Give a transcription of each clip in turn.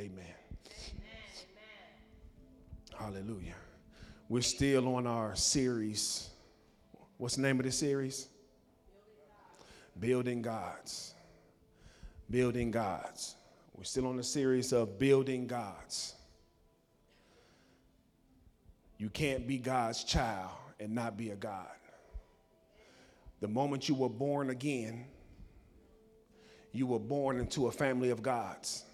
Amen. Hallelujah. We're still on our series. What's the name of the series? Building Gods. Building Gods. We're still on the series of building gods. You can't be God's child and not be a God. The moment you were born again, you were born into a family of gods.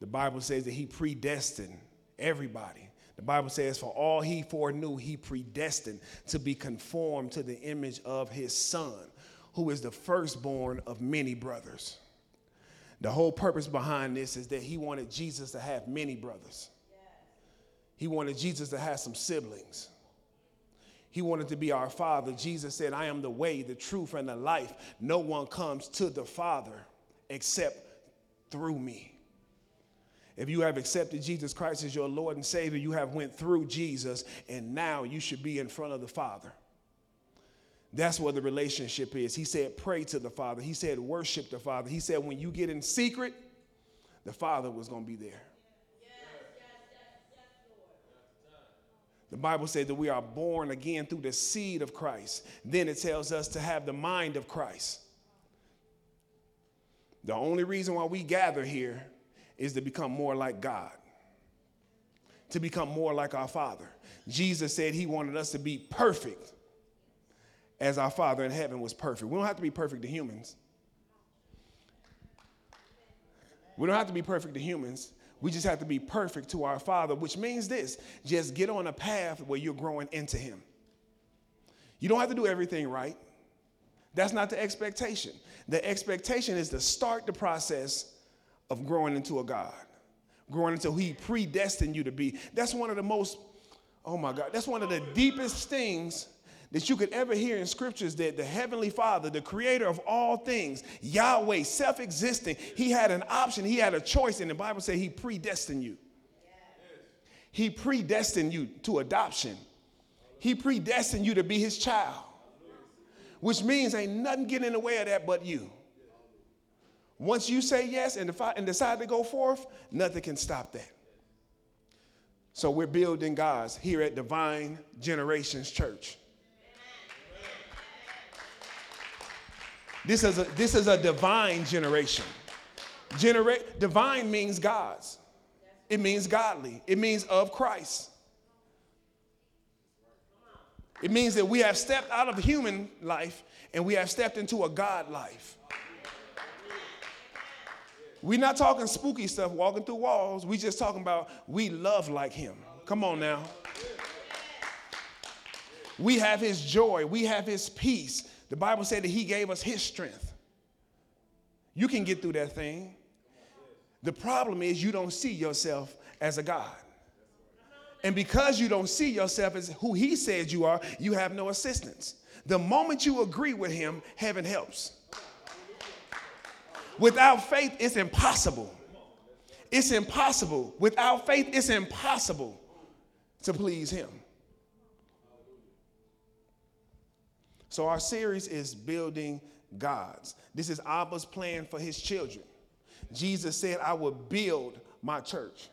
The Bible says that He predestined everybody. The Bible says, For all He foreknew, He predestined to be conformed to the image of His Son, who is the firstborn of many brothers. The whole purpose behind this is that He wanted Jesus to have many brothers. He wanted Jesus to have some siblings. He wanted to be our Father. Jesus said, I am the way, the truth, and the life. No one comes to the Father except through me. If you have accepted Jesus Christ as your Lord and Savior, you have went through Jesus, and now you should be in front of the Father. That's what the relationship is. He said, pray to the Father. He said, worship the Father. He said, when you get in secret, the Father was going to be there. The Bible says that we are born again through the seed of Christ. Then it tells us to have the mind of Christ. The only reason why we gather here is to become more like God, to become more like our Father. Jesus said he wanted us to be perfect as our Father in heaven was perfect. We don't have to be perfect to humans. We don't have to be perfect to humans. We just have to be perfect to our Father, which means this just get on a path where you're growing into Him. You don't have to do everything right. That's not the expectation. The expectation is to start the process of growing into a God, growing into who He predestined you to be. That's one of the most, oh my God, that's one of the deepest things that you could ever hear in scriptures that the heavenly father the creator of all things yahweh self-existing he had an option he had a choice and the bible says he predestined you. He predestined you to adoption. He predestined you to be his child which means ain't nothing getting in the way of that but you once you say yes and, and decide to go forth nothing can stop that so we're building gods here at divine generations church This is a, this is a divine generation. Generate, divine means God's. It means godly. It means of Christ. It means that we have stepped out of human life and we have stepped into a God life. We're not talking spooky stuff, walking through walls. We just talking about we love like him. Come on now. We have his joy. We have his peace. The Bible said that He gave us His strength. You can get through that thing. The problem is you don't see yourself as a God. And because you don't see yourself as who He says you are, you have no assistance. The moment you agree with Him, heaven helps. Without faith, it's impossible. It's impossible. Without faith, it's impossible to please Him. So our series is building gods. This is Abba's plan for his children. Jesus said, I will build my church.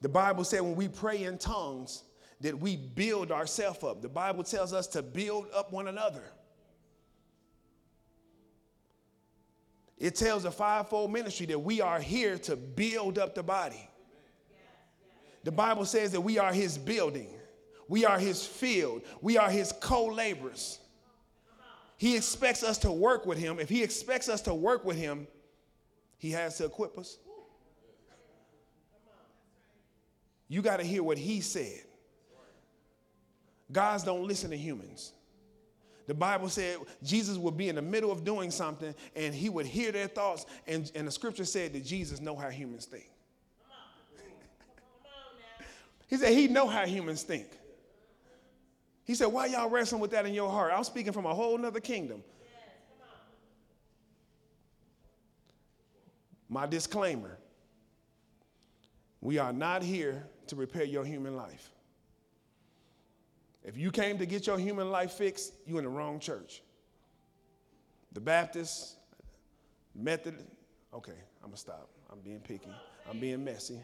The Bible said when we pray in tongues, that we build ourselves up. The Bible tells us to build up one another. It tells the fivefold ministry that we are here to build up the body. The Bible says that we are his building. We are his field. We are his co laborers. He expects us to work with him. If he expects us to work with him, he has to equip us. You got to hear what he said. Gods don't listen to humans. The Bible said Jesus would be in the middle of doing something and he would hear their thoughts. And, and the scripture said that Jesus know how humans think. he said he know how humans think. He said, Why y'all wrestling with that in your heart? I'm speaking from a whole nother kingdom. My disclaimer we are not here to repair your human life. If you came to get your human life fixed, you're in the wrong church. The Baptists, Method, okay, I'm gonna stop. I'm being picky. I'm being messy.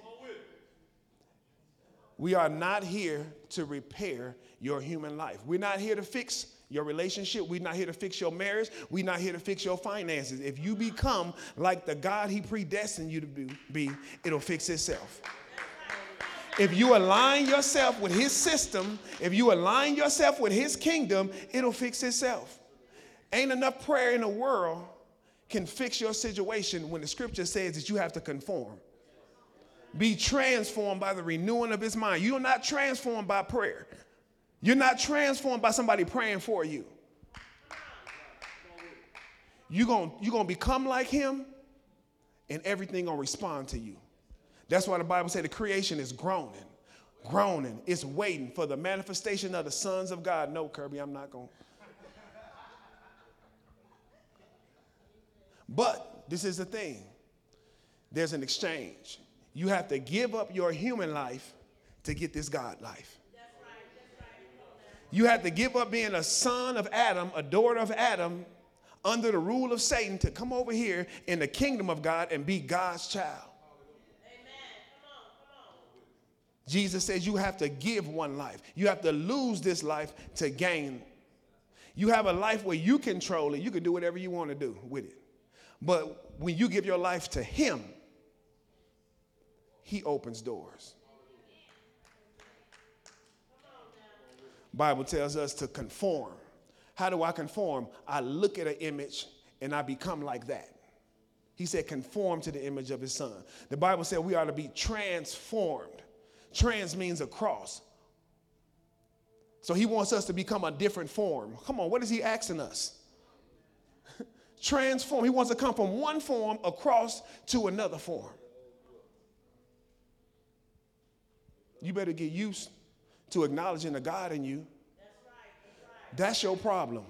We are not here to repair your human life. We're not here to fix your relationship. We're not here to fix your marriage. We're not here to fix your finances. If you become like the God He predestined you to be, it'll fix itself. If you align yourself with His system, if you align yourself with His kingdom, it'll fix itself. Ain't enough prayer in the world can fix your situation when the scripture says that you have to conform. Be transformed by the renewing of his mind. You're not transformed by prayer. You're not transformed by somebody praying for you. You're going you're to become like him and everything going to respond to you. That's why the Bible said the creation is groaning, groaning. It's waiting for the manifestation of the sons of God. No, Kirby, I'm not going. But this is the thing. There's an exchange. You have to give up your human life to get this God life. You have to give up being a son of Adam, a daughter of Adam, under the rule of Satan to come over here in the kingdom of God and be God's child. Jesus says you have to give one life. You have to lose this life to gain. You have a life where you control it. You can do whatever you want to do with it. But when you give your life to Him, He opens doors. Bible tells us to conform. How do I conform? I look at an image and I become like that. He said, conform to the image of his son. The Bible said we are to be transformed. Trans means across. So he wants us to become a different form. Come on, what is he asking us? Transform. He wants to come from one form across to another form. You better get used to acknowledging the God in you. That's, that's your problem.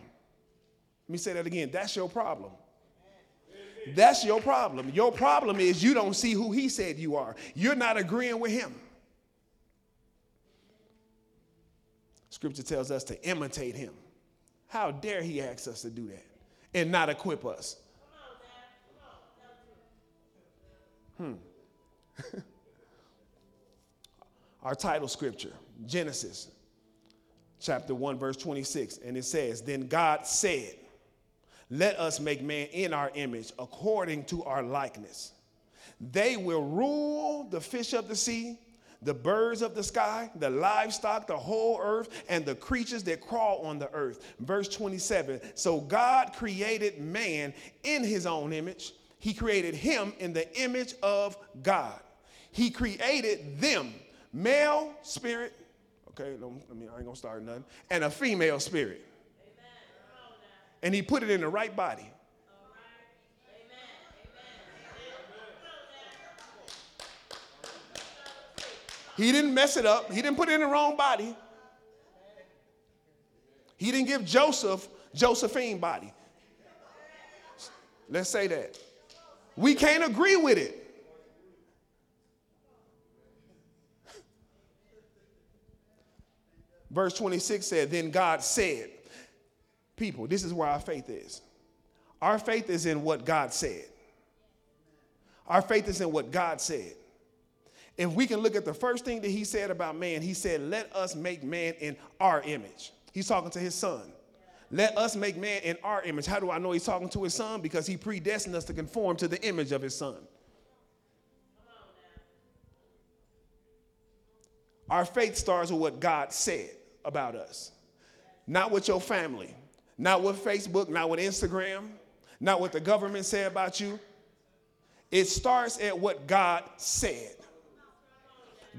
Let me say that again. That's your problem. That's your problem. Your problem is you don't see who he said you are. You're not agreeing with him. Scripture tells us to imitate him. How dare he ask us to do that and not equip us? Hmm. our title scripture, Genesis chapter 1, verse 26. And it says, Then God said, Let us make man in our image according to our likeness. They will rule the fish of the sea, the birds of the sky, the livestock, the whole earth, and the creatures that crawl on the earth. Verse 27 So God created man in his own image. He created him in the image of God. He created them male spirit, okay, I mean, I ain't gonna start nothing, and a female spirit. And he put it in the right body. He didn't mess it up. He didn't put it in the wrong body. He didn't give Joseph Josephine body. Let's say that. We can't agree with it. Verse 26 said, Then God said, People, this is where our faith is. Our faith is in what God said. Our faith is in what God said. If we can look at the first thing that he said about man, he said, Let us make man in our image. He's talking to his son. Let us make man in our image. How do I know he's talking to his son? Because he predestined us to conform to the image of his son. Our faith starts with what God said about us. Not what your family, not what Facebook, not what Instagram, not what the government said about you. It starts at what God said.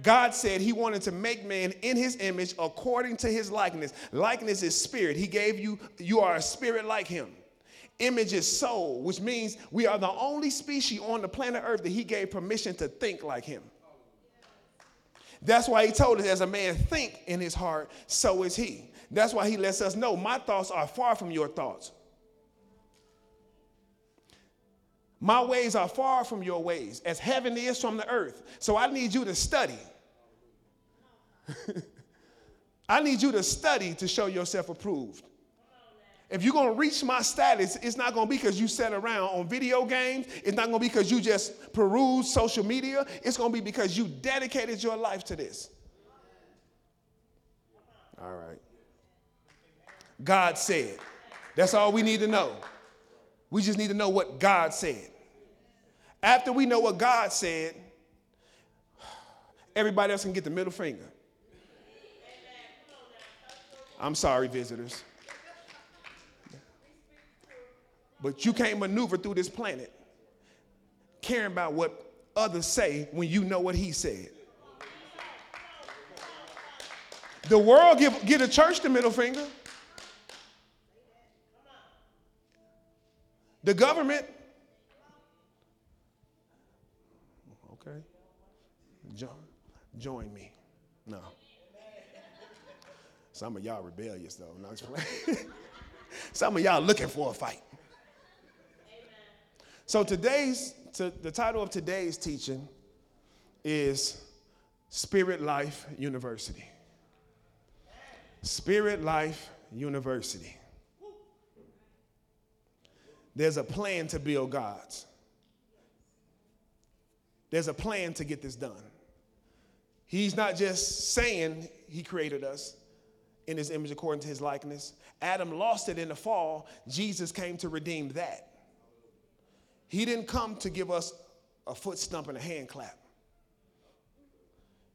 God said he wanted to make man in his image according to his likeness. Likeness is spirit. He gave you, you are a spirit like him. Image is soul, which means we are the only species on the planet Earth that he gave permission to think like him. That's why he told us, as a man think in his heart, so is he. That's why he lets us know my thoughts are far from your thoughts. My ways are far from your ways, as heaven is from the earth. So I need you to study. I need you to study to show yourself approved. If you're to reach my status, it's not to be because you sat around on video games. It's not to be because you just peruse social media. It's to be because you dedicated your life to this. All right. God said. That's all we need to know. We just need to know what God said. After we know what God said, everybody else can get the middle finger. I'm sorry, visitors. But you can't maneuver through this planet caring about what others say when you know what he said. The world give, give the church the middle finger. The government, okay, join, join me. No. Some of y'all rebellious though. Not No, Some of y'all looking for a fight. So today's, to, the title of today's teaching is Spirit Life University. Spirit Life University. There's a plan to build God's. There's a plan to get this done. He's not just saying he created us in his image according to his likeness. Adam lost it in the fall. Jesus came to redeem that. He didn't come to give us a foot stump and a hand clap.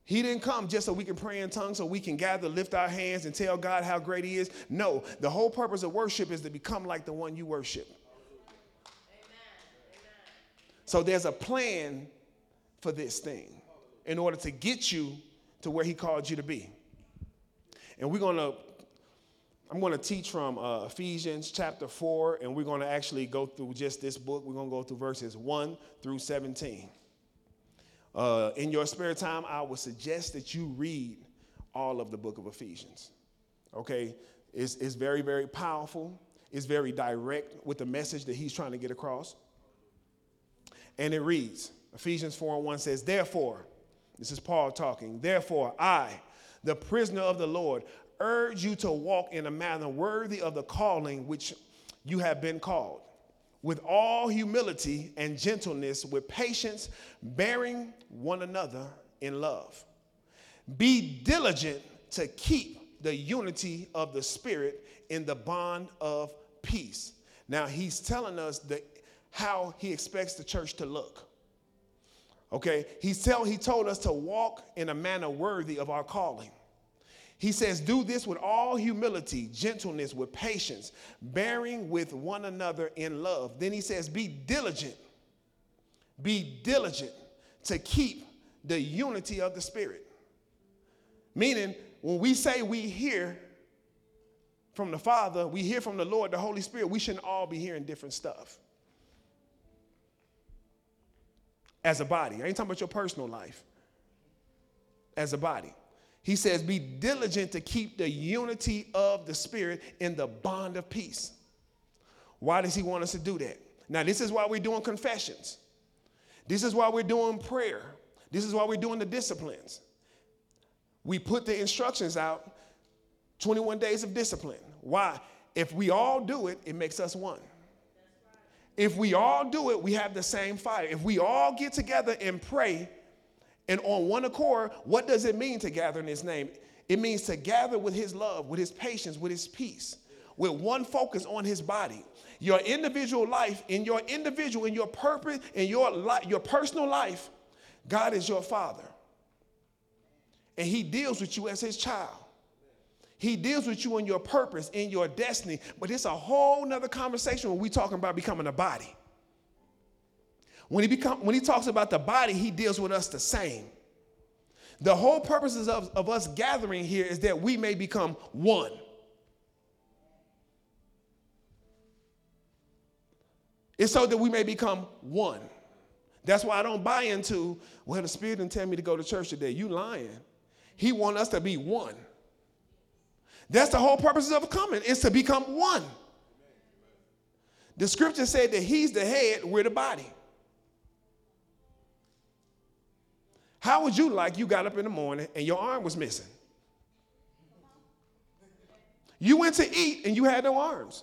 He didn't come just so we can pray in tongues, so we can gather, lift our hands, and tell God how great He is. No, the whole purpose of worship is to become like the one you worship. So there's a plan for this thing in order to get you to where He called you to be. And we're going to I'm going to teach from uh, Ephesians chapter 4, and we're going to actually go through just this book. We're going to go through verses 1 through 17. Uh, in your spare time, I would suggest that you read all of the book of Ephesians. Okay? It's, it's very, very powerful, it's very direct with the message that he's trying to get across. And it reads Ephesians 4 and 1 says, Therefore, this is Paul talking, therefore, I, the prisoner of the Lord, urge you to walk in a manner worthy of the calling which you have been called, with all humility and gentleness, with patience, bearing one another in love. Be diligent to keep the unity of the Spirit in the bond of peace. Now, he's telling us how he expects the church to look. Okay, he's tell, he told us to walk in a manner worthy of our calling. He says, Do this with all humility, gentleness, with patience, bearing with one another in love. Then he says, Be diligent. Be diligent to keep the unity of the Spirit. Meaning, when we say we hear from the Father, we hear from the Lord, the Holy Spirit, we shouldn't all be hearing different stuff. As a body, I ain't talking about your personal life. As a body. He says, Be diligent to keep the unity of the Spirit in the bond of peace. Why does he want us to do that? Now, this is why we're doing confessions. This is why we're doing prayer. This is why we're doing the disciplines. We put the instructions out 21 days of discipline. Why? If we all do it, it makes us one. If we all do it, we have the same fire. If we all get together and pray, and on one accord, what does it mean to gather in his name? It means to gather with his love, with his patience, with his peace, with one focus on his body. Your individual life, in your individual, in your purpose, in your life, your personal life, God is your father. And he deals with you as his child. He deals with you in your purpose, in your destiny. But it's a whole nother conversation when we talking about becoming a body. When he, become, when he talks about the body, he deals with us the same. The whole purposes of, of us gathering here is that we may become one. It's so that we may become one. That's why I don't buy into, well, the Spirit didn't tell me to go to church today. You lying. He want us to be one. That's the whole purpose of coming, is to become one. The scripture said that he's the head, we're the body. How would you like you got up in the morning and your arm was missing? You went to eat and you had no arms.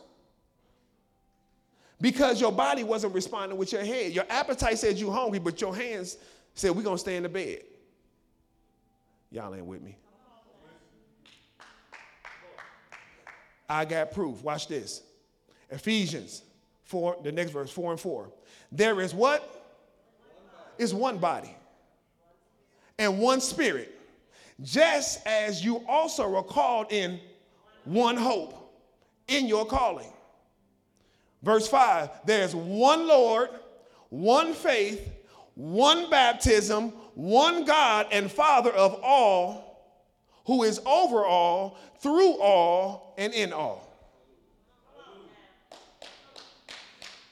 because your body wasn't responding with your head. Your appetite said you hungry, but your hands said we're gonna stay in the bed. Y'all ain't with me. I got proof. Watch this. Ephesians 4, the next verse, 4 and 4. There is what? Is one body and one spirit, just as you also were called in one hope in your calling. Verse 5 there's one Lord, one faith, one baptism, one God and Father of all, who is over all, through all, and in all.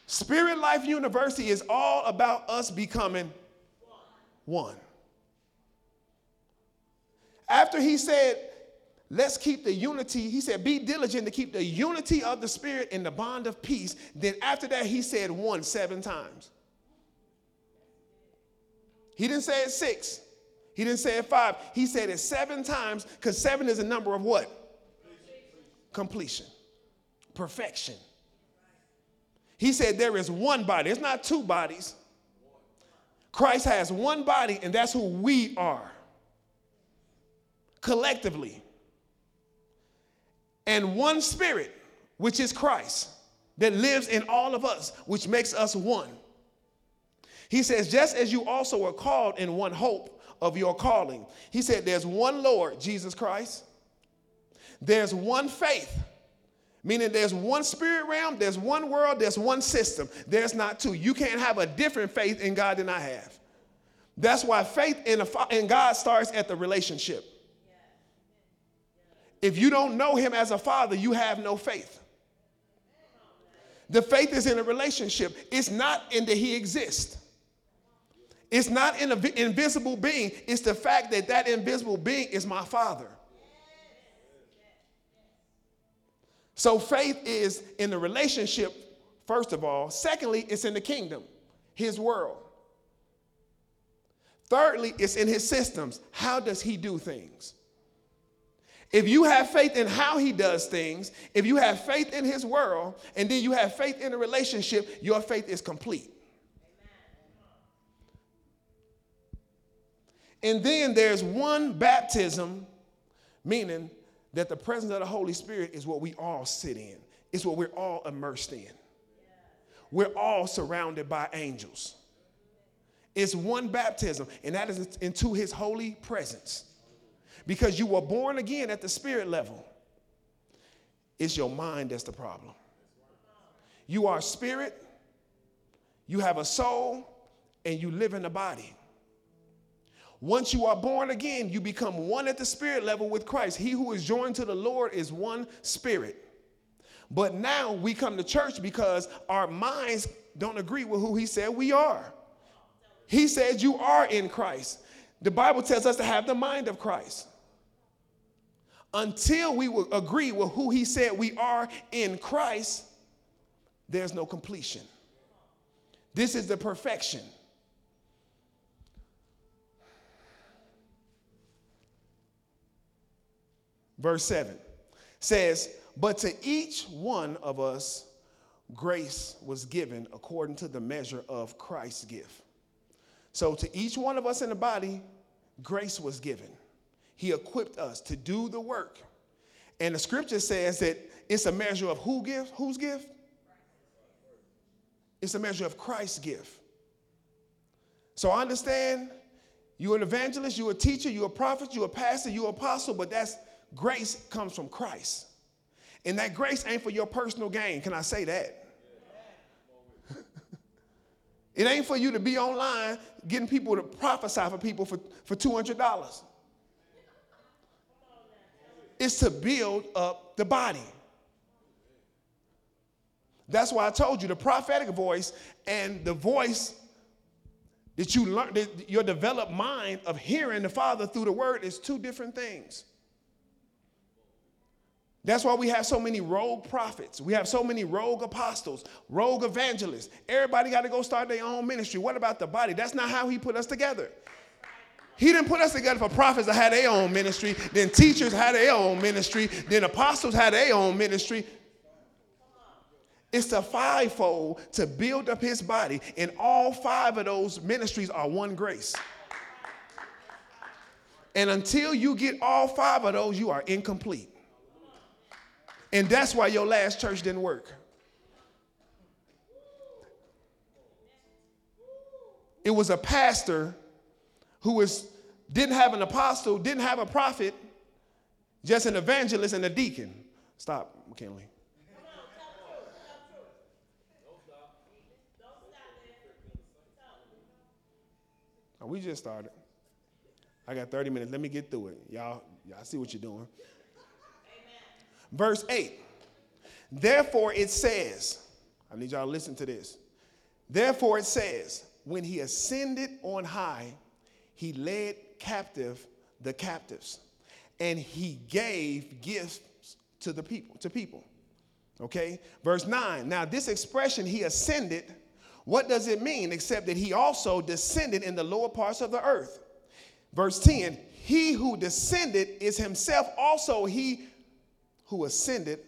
Spirit Life University is all about us becoming one. After he said, let's keep the unity, he said, be diligent to keep the unity of the Spirit in the bond of peace. Then after that, he said one seven times. He didn't say it six. He didn't say it five. He said it seven times because seven is a number of what? Completion, perfection. He said there is one body. It's not two bodies. Christ has one body, and that's who we are collectively. And one spirit, which is Christ, that lives in all of us, which makes us one. He says, just as you also were called in one hope of your calling. He said, there's one Lord, Jesus Christ. There's one faith, meaning there's one spirit realm, there's one world, there's one system. There's not two. You can't have a different faith in God than I have. That's why faith in, a, in God starts at the relationship. If you don't know Him as a father, you have no faith. The faith is in a relationship, it's not in that He exists. It's not an invisible being, it's the fact that that invisible being is my Father. So faith is in the relationship, first of all. Secondly, it's in the kingdom, His world. Thirdly, it's in His systems. How does He do things? If you have faith in how he does things, if you have faith in his world, and then you have faith in a relationship, your faith is complete. And then there's one baptism, meaning that the presence of the Holy Spirit is what we all sit in, it's what we're all immersed in. We're all surrounded by angels. It's one baptism, and that is into his holy presence. Because you were born again at the spirit level. It's your mind that's the problem. You are spirit, you have a soul, and you live in the body. Once you are born again, you become one at the spirit level with Christ. He who is joined to the Lord is one spirit. But now we come to church because our minds don't agree with who he said we are. He says you are in Christ. The Bible tells us to have the mind of Christ. Until we will agree with who he said we are in Christ, there's no completion. This is the perfection. Verse 7 says, But to each one of us, grace was given according to the measure of Christ's gift. So to each one of us in the body, grace was given. He equipped us to do the work. And the scripture says that it's a measure of who gift? Whose gift? It's a measure of Christ's gift. So I understand you're an evangelist, you're a teacher, you're a prophet, you're a pastor, you're an apostle, but that's grace comes from Christ. And that grace ain't for your personal gain. Can I say that? it ain't for you to be online getting people to prophesy for people for, for $200. It's to build up the body. That's why I told you the prophetic voice and the voice that you learn, that your developed mind of hearing the Father through the word is two different things. That's why we have so many rogue prophets. We have so many rogue apostles, rogue evangelists. Everybody got to go start their own ministry. What about the body? That's not how he put us together. He didn't put us together for prophets that had their own ministry, then teachers had their own ministry, then apostles had their own ministry. It's the fivefold to build up his body. And all five of those ministries are one grace. And until you get all five of those, you are incomplete. And that's why your last church didn't work. It was a pastor who was, didn't have an apostle, didn't have a prophet, just an evangelist and a deacon. Stop, McKinley. Oh, we just started. I got 30 minutes. Let me get through it. Y'all, y'all see what you're doing. Verse 8. Therefore it says, I need y'all to listen to this. Therefore it says, when he ascended on high, he led captive the captives, and he gave gifts to the people, to people. Okay? Verse 9. Now, this expression, he ascended, what does it mean except that he also descended in the lower parts of the earth? Verse 10 He who descended is himself also he who ascended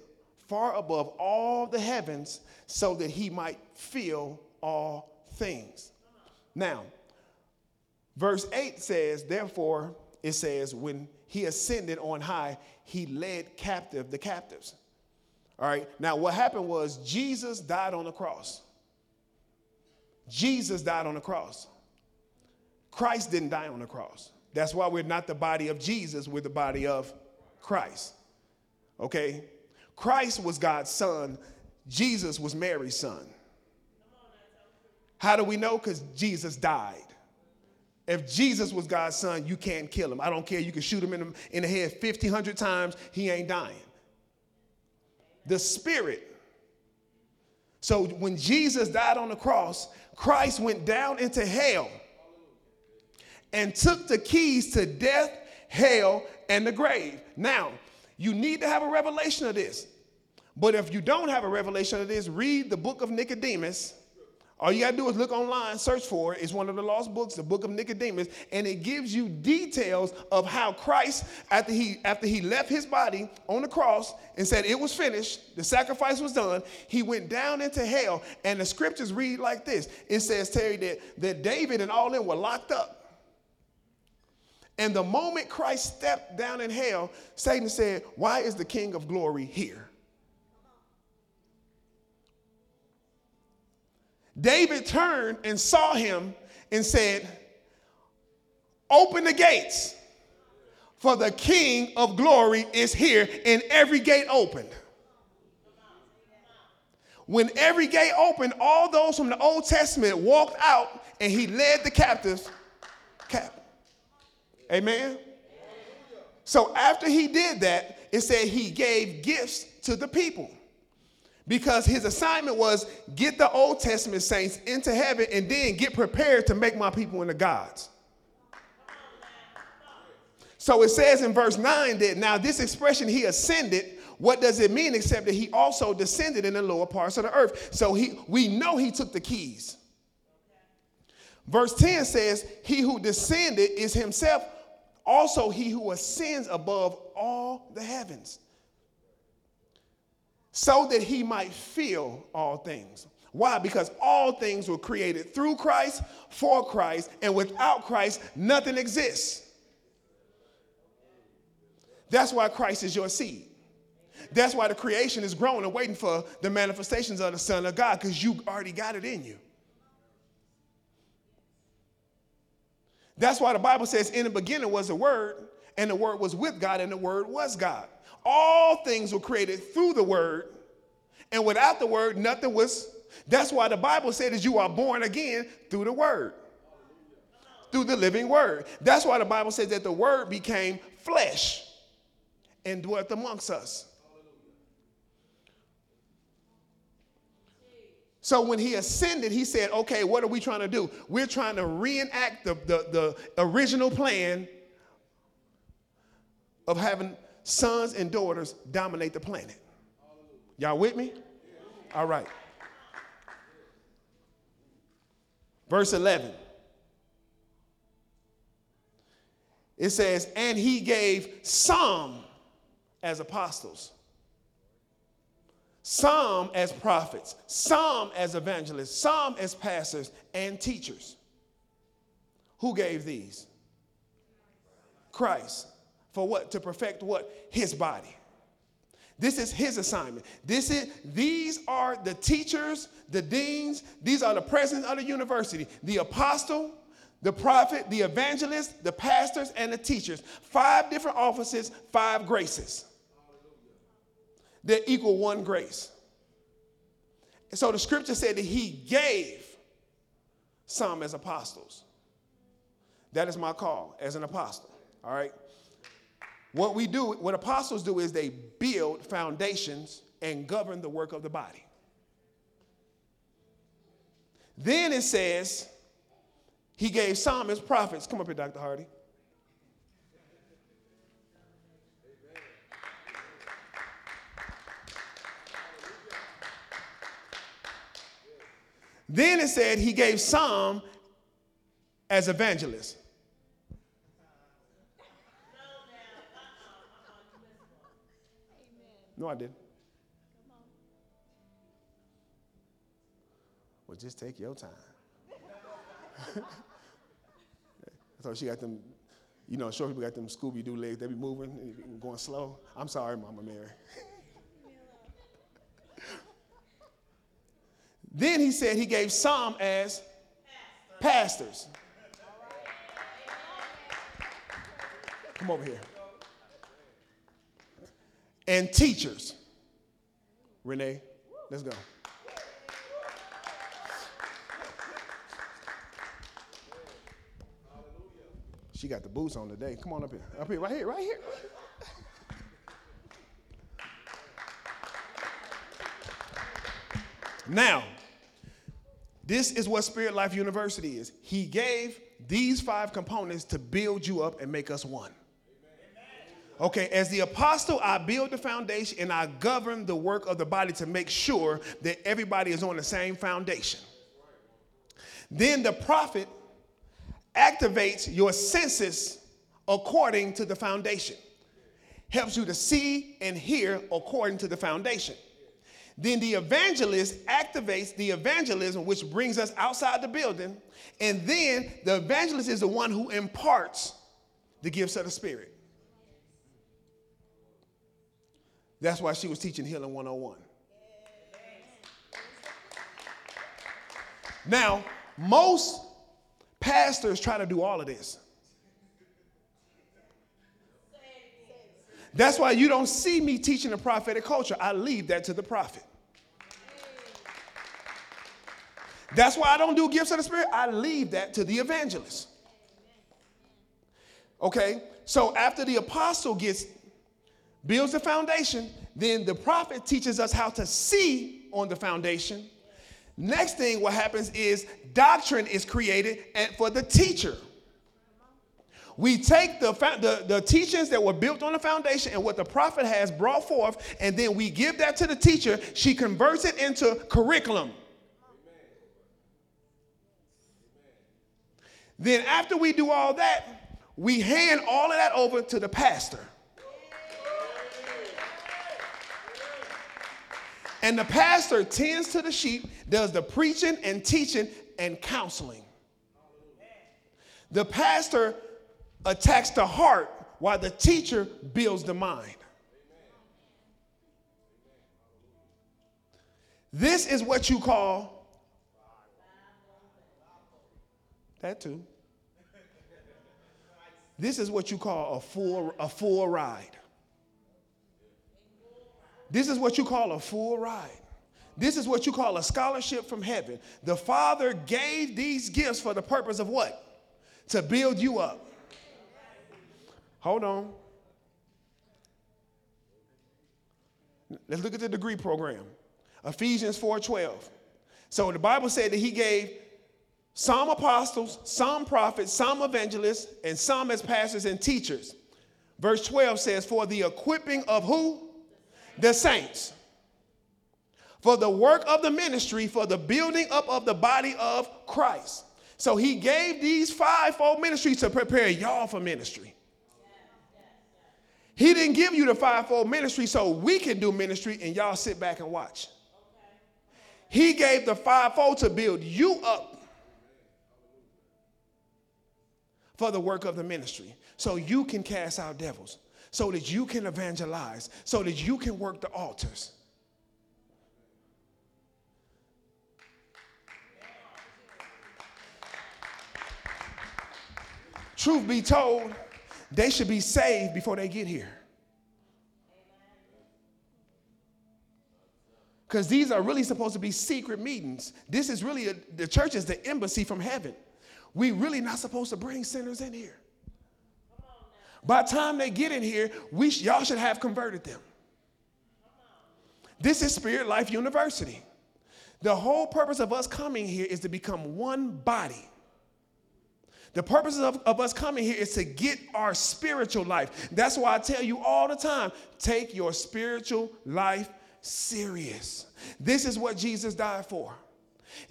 far above all the heavens so that he might fill all things. Now, verse 8 says, Therefore, it says, when he ascended on high, he led captive the captives. All right, now what happened was Jesus died on the cross. Jesus died on the cross. Christ didn't die on the cross. That's why we're not the body of Jesus, we're the body of Christ. Okay? Christ was God's son, Jesus was Mary's son. How do we know? Because Jesus died. If Jesus was God's son, you can't kill him. I don't care. You can shoot him in the, in the head 50, 100 times, he ain't dying. The Spirit. So when Jesus died on the cross, Christ went down into hell and took the keys to death, hell, and the grave. Now, you need to have a revelation of this. But if you don't have a revelation of this, read the book of Nicodemus all you got to do is look online, search for it. It's one of the lost books, the book of Nicodemus, and it gives you details of how Christ, after he, after he left his body on the cross and said it was finished, the sacrifice was done, he went down into hell. And the scriptures read like this it says, Terry, that, that David and all them were locked up. And the moment Christ stepped down in hell, Satan said, Why is the King of glory here? David turned and saw him and said, Open the gates, for the King of glory is here, and every gate opened. When every gate opened, all those from the Old Testament walked out and he led the captives captive. Amen? So after he did that, it said he gave gifts to the people because his assignment was get the Old Testament saints into heaven and then get prepared to make my people into gods. So it says in verse 9 that now this expression, he ascended, what does it mean except that he also descended in the lower parts of the earth? So he, we know he took the keys. Verse 10 says, He who descended is himself also he who ascends above all the heavens so that he might fill all things. Why? Because all things were created through Christ, for Christ, and without Christ, nothing exists. That's why Christ is your seed. That's why the creation is growing and waiting for the manifestations of the Son of God, because you already got it in you. That's why the Bible says, In the beginning was the Word, and the Word was with God, and the Word was God. All things were created through the word, and without the word, nothing was. That's why the Bible that you are born again through the word, through the living word. That's why the Bible says that the word became flesh and dwelt amongst us. So when he ascended, he said, okay, what are we trying to do? We're trying to reenact the, the, the original plan of having sons and daughters dominate the planet. Y'all with me? All right. Verse 11. It says, and he gave some as apostles, some as prophets, some as evangelists, some as pastors and teachers. Who gave these? Christ. For what? To perfect what? His body. This is his assignment. This is these are the teachers, the deans, these are the presidents of the university, the apostle, the prophet, the evangelist, the pastors, and the teachers. Five different offices, five graces that equal one grace. And so the scripture said that he gave some as apostles. That is my call as an apostle. All right. What we do, what apostles do is they build foundations and govern the work of the body. Then it says, he gave some as prophets. Come up here, Dr. Hardy. Then it said he gave some as evangelists. No, I didn't. Well, just take your time. so she got them, you know, short people got them Scooby Doo legs. They be moving, going slow. I'm sorry, Mama Mary. Then he said he gave some as pastors. Come over here. And teachers. Renee, let's go. She got the boots on today. Come on up here. Up here, right here, right here. Now, this is what Spirit Life University is. He gave these five components to build you up and make us one. Okay, as the apostle, I build the foundation and I govern the work of the body to make sure that everybody is on the same foundation. Then the prophet activates your senses according to the foundation, helps you to see and hear according to the foundation. Then the evangelist activates the evangelism, which brings us outside the building. And then the evangelist is the one who imparts the gifts of the Spirit. That's why she was teaching Healing 101. Now, most pastors try to do all of this. That's why you don't see me teaching the prophetic culture. I leave that to the prophet. That's why I don't do gifts of the Spirit. I leave that to the evangelist. Okay? So after the apostle gets builds the foundation, then the prophet teaches us how to see on the foundation. Next thing what happens is doctrine is created and for the teacher. We take the, the, the, teachings that were built on the foundation and what the prophet has brought forth, and then we give that to the teacher. She converts it into curriculum. Then, after we do all that, we hand all of that over to the pastor. And the pastor tends to the sheep, does the preaching and teaching and counseling. The pastor attacks the heart while the teacher builds the mind. This is what you call that too. This is what you call a full a full ride. This is what you call a full ride. This is what you call a scholarship from heaven. The Father gave these gifts for the purpose of what? To build you up. Hold on. Let's look at the degree program. Ephesians 4:12. So the Bible said that he gave some apostles, some prophets, some evangelists, and some as pastors and teachers. Verse 12 says, For the equipping of who? The saints. For the work of the ministry, for the building up of the body of Christ. So he gave these fivefold ministries to prepare y'all for ministry. He didn't give you the fivefold ministry so we can do ministry and y'all sit back and watch. He gave the fivefold to build you up for the work of the ministry so you can cast out devils, so that you can evangelize, so that you can work the altars. Truth be told, they should be saved before they get here. Because these are really supposed to be secret meetings. This is really, a, the church is the embassy from heaven. We really not supposed to bring sinners in here. By the time they get in here, we y'all should have converted them. This is Spirit Life University. The whole purpose of us coming here is to become one body. The purpose of, of us coming here is to get our spiritual life. That's why I tell you all the time take your spiritual life serious. This is what Jesus died for.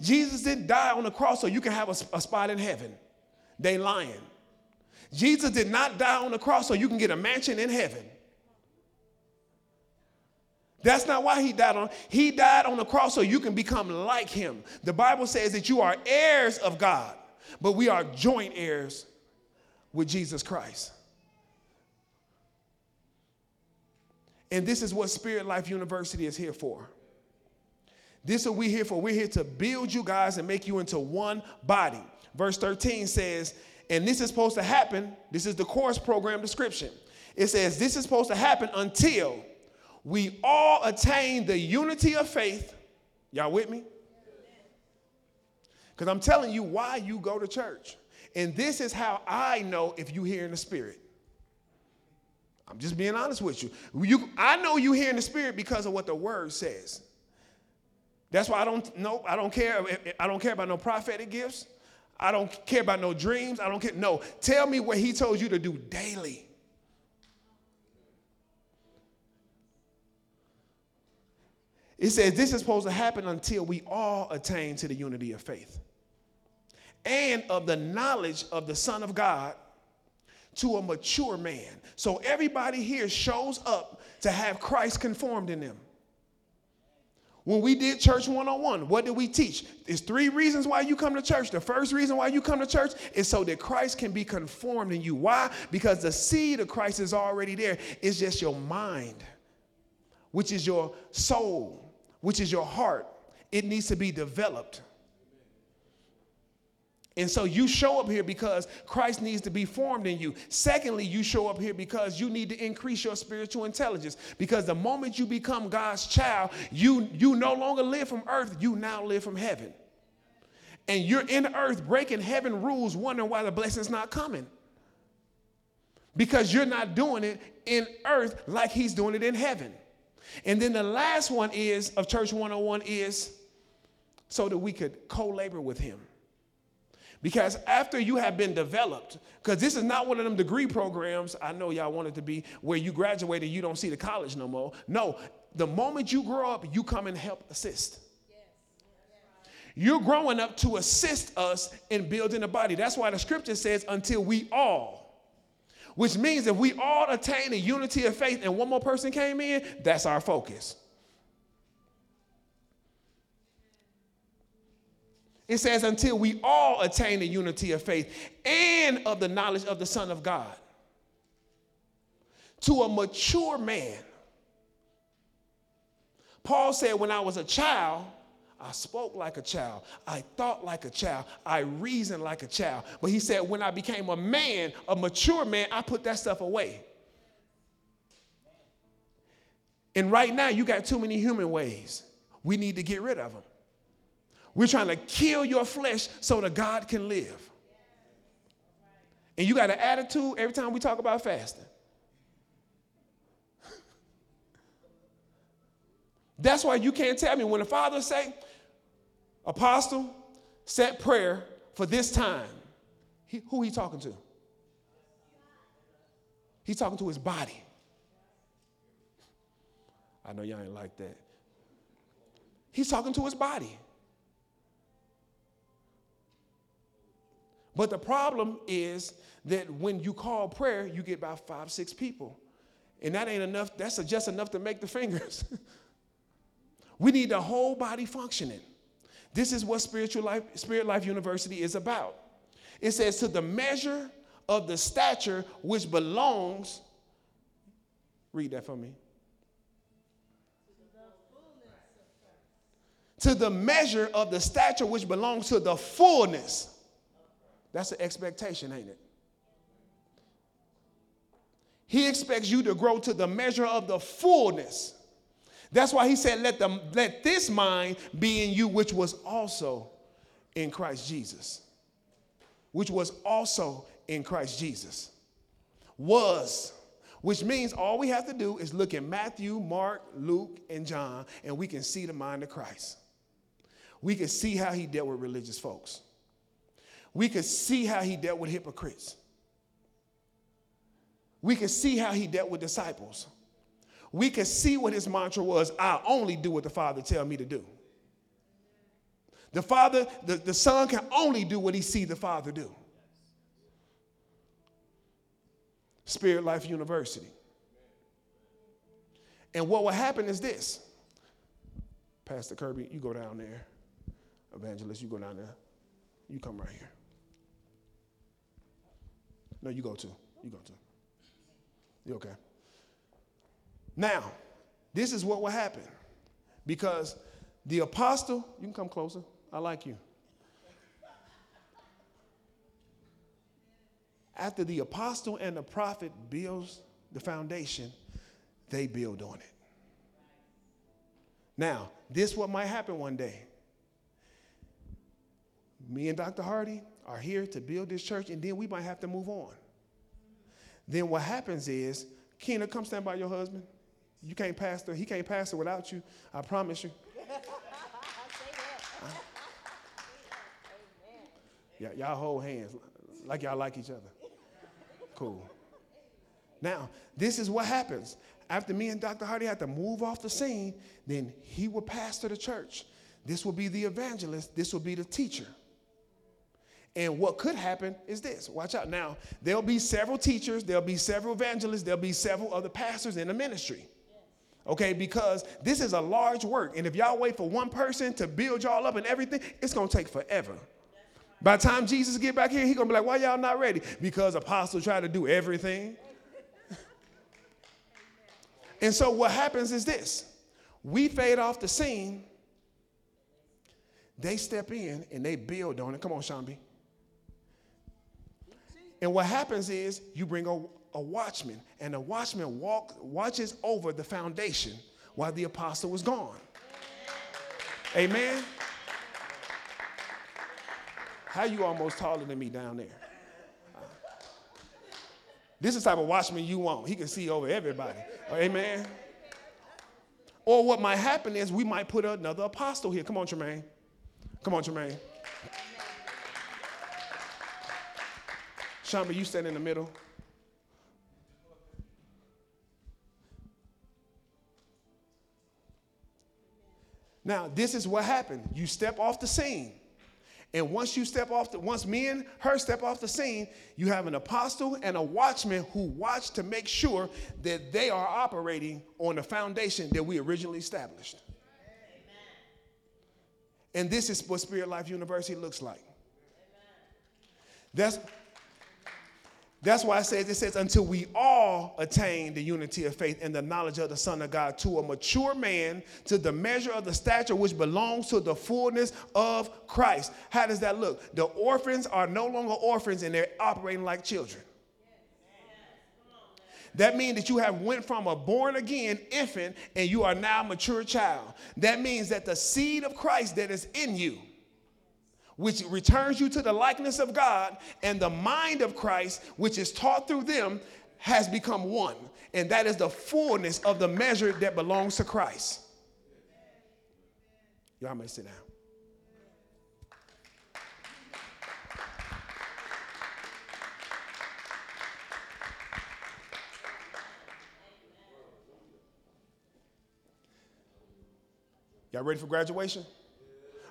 Jesus didn't die on the cross so you can have a, a spot in heaven. They lying. Jesus did not die on the cross so you can get a mansion in heaven. That's not why he died on. He died on the cross so you can become like him. The Bible says that you are heirs of God but we are joint heirs with Jesus Christ. And this is what Spirit Life University is here for. This is what we're here for. We're here to build you guys and make you into one body. Verse 13 says, and this is supposed to happen. This is the course program description. It says, this is supposed to happen until we all attain the unity of faith. Y'all with me? Because I'm telling you why you go to church. And this is how I know if you hear in the spirit. I'm just being honest with you. you I know you hear in the spirit because of what the word says. That's why I don't know, I don't care. I don't care about no prophetic gifts. I don't care about no dreams. I don't care. No, tell me what he told you to do daily. It says this is supposed to happen until we all attain to the unity of faith and of the knowledge of the Son of God to a mature man. So everybody here shows up to have Christ conformed in them. When we did church 101, what did we teach? There's three reasons why you come to church. The first reason why you come to church is so that Christ can be conformed in you. Why? Because the seed of Christ is already there. It's just your mind, which is your soul, which is your heart. It needs to be developed. And so you show up here because Christ needs to be formed in you. Secondly, you show up here because you need to increase your spiritual intelligence. Because the moment you become God's child, you, you no longer live from earth, you now live from heaven. And you're in earth breaking heaven rules, wondering why the blessing's not coming. Because you're not doing it in earth like he's doing it in heaven. And then the last one is of Church 101 is so that we could co-labor with him. Because after you have been developed, because this is not one of them degree programs, I know y'all want it to be, where you graduate and you don't see the college no more. No, the moment you grow up, you come and help assist. You're growing up to assist us in building the body. That's why the scripture says, until we all, which means if we all attain a unity of faith and one more person came in, that's our focus. It says, until we all attain the unity of faith and of the knowledge of the Son of God. To a mature man. Paul said, when I was a child, I spoke like a child. I thought like a child. I reasoned like a child. But he said, when I became a man, a mature man, I put that stuff away. And right now, you got too many human ways. We need to get rid of them. We're trying to kill your flesh so that God can live. And you got an attitude every time we talk about fasting. That's why you can't tell me when the Father say, Apostle, set prayer for this time. He, who he talking to? He's talking to his body. I know y'all ain't like that. He's talking to his body. But the problem is that when you call prayer, you get about five, six people. And that ain't enough, that's just enough to make the fingers. we need the whole body functioning. This is what spiritual life, Spirit Life University is about. It says, to the measure of the stature which belongs, read that for me. To the measure of the stature which belongs to the fullness. That's an expectation, ain't it? He expects you to grow to the measure of the fullness. That's why he said, let, the, let this mind be in you, which was also in Christ Jesus. Which was also in Christ Jesus. Was, which means all we have to do is look at Matthew, Mark, Luke, and John, and we can see the mind of Christ. We can see how he dealt with religious folks. We could see how he dealt with hypocrites. We could see how he dealt with disciples. We could see what his mantra was I only do what the Father tell me to do. The Father, the, the Son can only do what he see the Father do. Spirit Life University. And what will happen is this. Pastor Kirby, you go down there. Evangelist, you go down there. You come right here. No, you go too. You go too. You okay? Now, this is what will happen. Because the apostle, you can come closer. I like you. After the apostle and the prophet builds the foundation, they build on it. Now, this what might happen one day. Me and Dr. Hardy are here to build this church, and then we might have to move on. Then what happens is, Keena, come stand by your husband. You can't pastor. He can't pastor without you. I promise you. Yeah, y'all hold hands like y'all like each other. Cool. Now, this is what happens. After me and Dr. Hardy had to move off the scene, then he will pastor the church. This will be the evangelist. This will be the teacher. And what could happen is this watch out. Now, there'll be several teachers, there'll be several evangelists, there'll be several other pastors in the ministry. Okay, because this is a large work. And if y'all wait for one person to build y'all up and everything, it's gonna take forever. By the time Jesus get back here, he gonna be like, why y'all not ready? Because apostles try to do everything. and so what happens is this. We fade off the scene. They step in and they build on it. Come on, Shambi. And what happens is you bring a, a watchman, and the watchman walk, watches over the foundation while the apostle was gone. Amen. How you almost taller than me down there? This is the type of watchman you want. He can see over everybody. Amen. Or what might happen is we might put another apostle here. Come on, Tremaine. Come on, Tremaine. Shamba, you stand in the middle. Now, this is what happened. You step off the scene. And once you step off, the, once me and her step off the scene, you have an apostle and a watchman who watch to make sure that they are operating on the foundation that we originally established. Amen. And this is what Spirit Life University looks like. Amen. That's that's why it says, it says, until we all attain the unity of faith and the knowledge of the Son of God to a mature man, to the measure of the stature which belongs to the fullness of Christ. How does that look? The orphans are no longer orphans and they're operating like children. That means that you have went from a born again infant and you are now a mature child. That means that the seed of Christ that is in you which returns you to the likeness of God, and the mind of Christ, which is taught through them, has become one. And that is the fullness of the measure that belongs to Christ. Y'all may sit down. Y'all ready for graduation?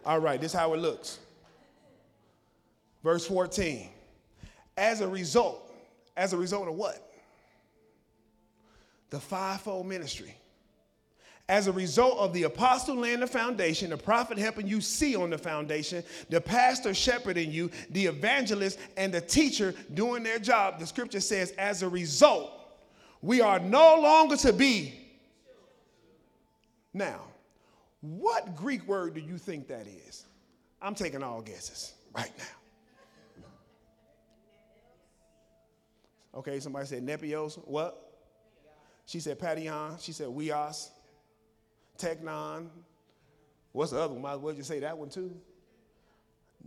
All right, this is how it looks. Verse 14. As a result, as a result of what? the fivefold ministry. As a result of the apostle laying the foundation, the prophet helping you see on the foundation, the pastor shepherding you, the evangelist and the teacher doing their job, the scripture says, as a result, we are no longer to be. Now, what Greek word do you think that is? I'm taking all guesses right now. Okay, somebody said nepios. What? She said pation. She said huios. Teknon. What's the other one? Might as well just say that one too.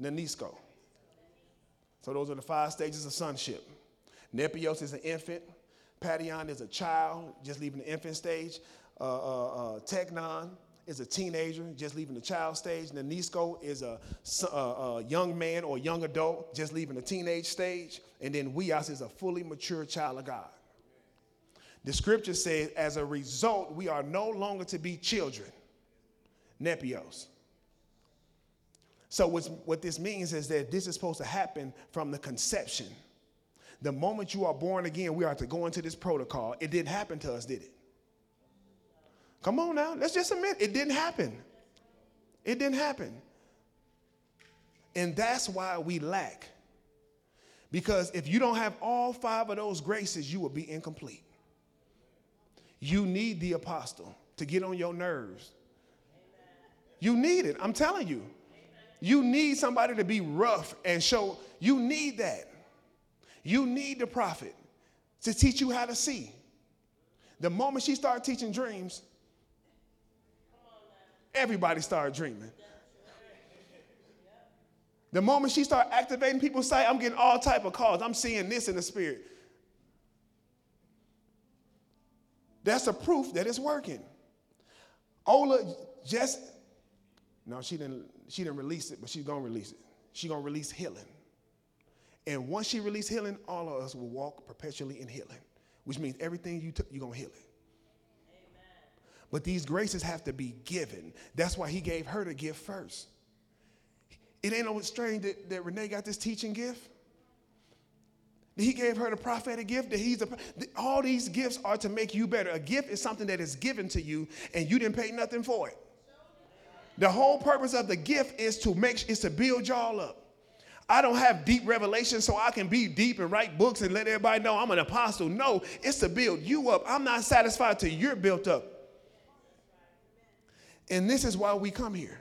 Nanisco. So those are the five stages of sonship. Nepios is an infant. Pation is a child, just leaving the infant stage. Uh, uh, uh, Teknon is a teenager, just leaving the child stage. Nanisco is a, a, a, young man or young adult, just leaving the teenage stage. And then Huios is a fully mature child of God. The scripture says, as a result, we are no longer to be children, nepios. So, what this means is that this is supposed to happen from the conception. The moment you are born again, we are to go into this protocol. It didn't happen to us, did it? Come on now, let's just admit it didn't happen. It didn't happen. And that's why we lack. Because if you don't have all five of those graces, you will be incomplete. You need the apostle to get on your nerves. You need it. I'm telling you. You need somebody to be rough and show. You need that. You need the prophet to teach you how to see. The moment she started teaching dreams, everybody started dreaming. The moment she started activating people's sight, I'm getting all type of calls. I'm seeing this in the spirit. That's a proof that it's working. Ola just no, she didn't she didn't release it, but she's gonna release it. She's gonna release healing. And once she releases healing, all of us will walk perpetually in healing, which means everything you took, you're gonna heal it. But these graces have to be given. That's why he gave her the gift first. It ain't no strange that, that Renee got this teaching gift. He gave her the prophetic gift. That he's a, all these gifts are to make you better. A gift is something that is given to you, and you didn't pay nothing for it. The whole purpose of the gift is to make is to build y'all up. I don't have deep revelation so I can be deep and write books and let everybody know I'm an apostle. No, it's to build you up. I'm not satisfied till you're built up. And this is why we come here.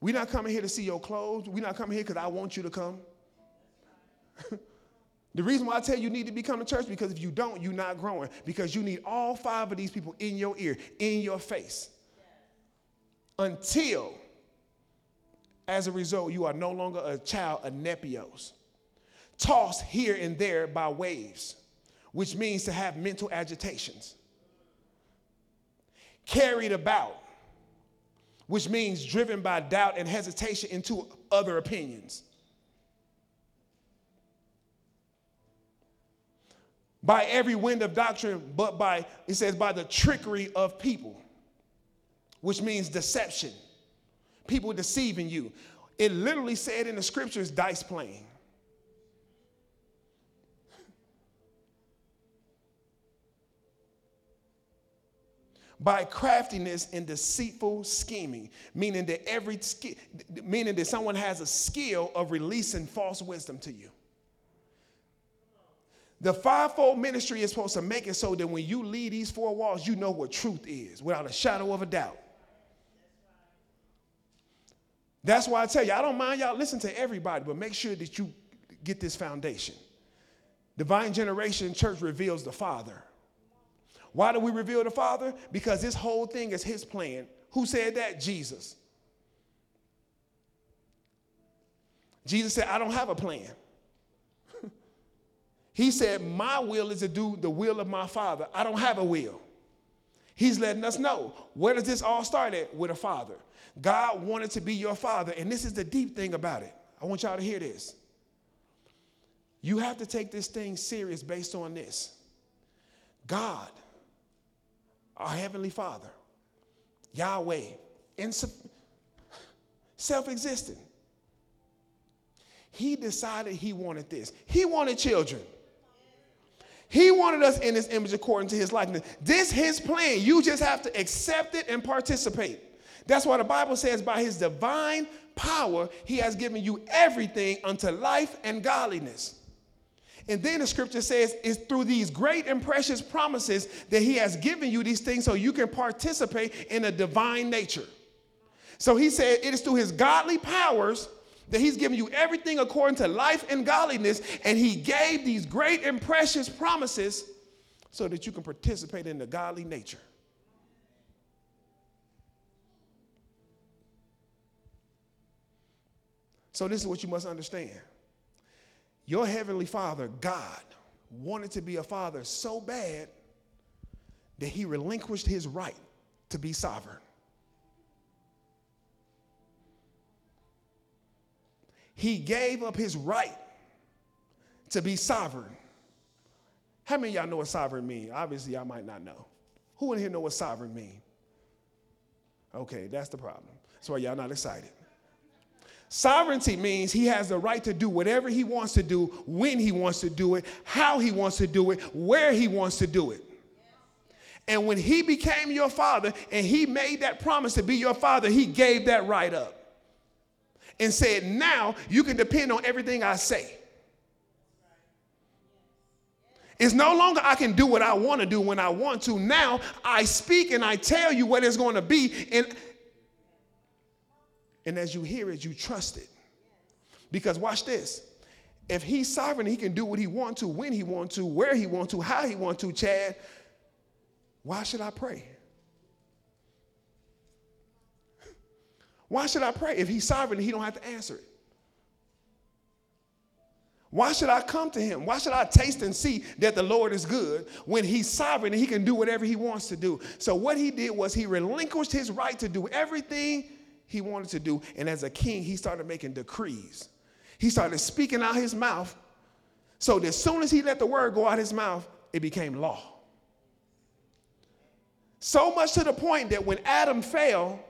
We're not coming here to see your clothes. We're not coming here because I want you to come. the reason why I tell you, you need to become a church because if you don't, you're not growing. Because you need all five of these people in your ear, in your face. Until, as a result, you are no longer a child of nepios, tossed here and there by waves, which means to have mental agitations, carried about, which means driven by doubt and hesitation into other opinions by every wind of doctrine, but by, it says, by the trickery of people, which means deception. People deceiving you. It literally said in the scriptures, dice playing. By craftiness and deceitful scheming, meaning that every meaning that someone has a skill of releasing false wisdom to you. The fivefold ministry is supposed to make it so that when you leave these four walls, you know what truth is without a shadow of a doubt. That's why I tell you, I don't mind y'all listen to everybody, but make sure that you get this foundation. Divine Generation Church reveals the Father. Why do we reveal the Father? Because this whole thing is His plan. Who said that? Jesus. Jesus said, I don't have a plan. He said, My will is to do the will of my Father. I don't have a will. He's letting us know. Where does this all start at? With a father. God wanted to be your father. And this is the deep thing about it. I want y'all to hear this. You have to take this thing serious based on this. God, our Heavenly Father, Yahweh, self existent, He decided He wanted this. He wanted children. He wanted us in his image according to his likeness. This his plan. You just have to accept it and participate. That's why the Bible says, by his divine power, he has given you everything unto life and godliness. And then the scripture says it's through these great and precious promises that he has given you these things so you can participate in a divine nature. So he said it is through his godly powers that he's given you everything according to life and godliness, and he gave these great and precious promises so that you can participate in the godly nature. So, this is what you must understand. Your heavenly father, God, wanted to be a father so bad that he relinquished his right to be sovereign. He gave up his right to be sovereign. How many y'all know what sovereign means? Obviously, I might not know. Who in here know what sovereign means? Okay, that's the problem. That's why y'all not excited. Sovereignty means he has the right to do whatever he wants to do, when he wants to do it, how he wants to do it, where he wants to do it. And when he became your father and he made that promise to be your father, he gave that right up and said, Now you can depend on everything I say. It's no longer I can do what I want to do when I want to. Now I speak and I tell you what it's going to be. And, and as you hear it, you trust it. Because watch this. If he's sovereign, he can do what he wants to, when he wants to, where he wants to, how he wants to, Chad. Why should I pray? Why should I pray? If he's sovereign, he don't have to answer it. Why should I come to him? Why should I taste and see that the Lord is good when he's sovereign and he can do whatever he wants to do? So, what he did was he relinquished his right to do everything he wanted to do. And as a king, he started making decrees. He started speaking out his mouth. So, as soon as he let the word go out his mouth, it became law. So much to the point that when Adam fell,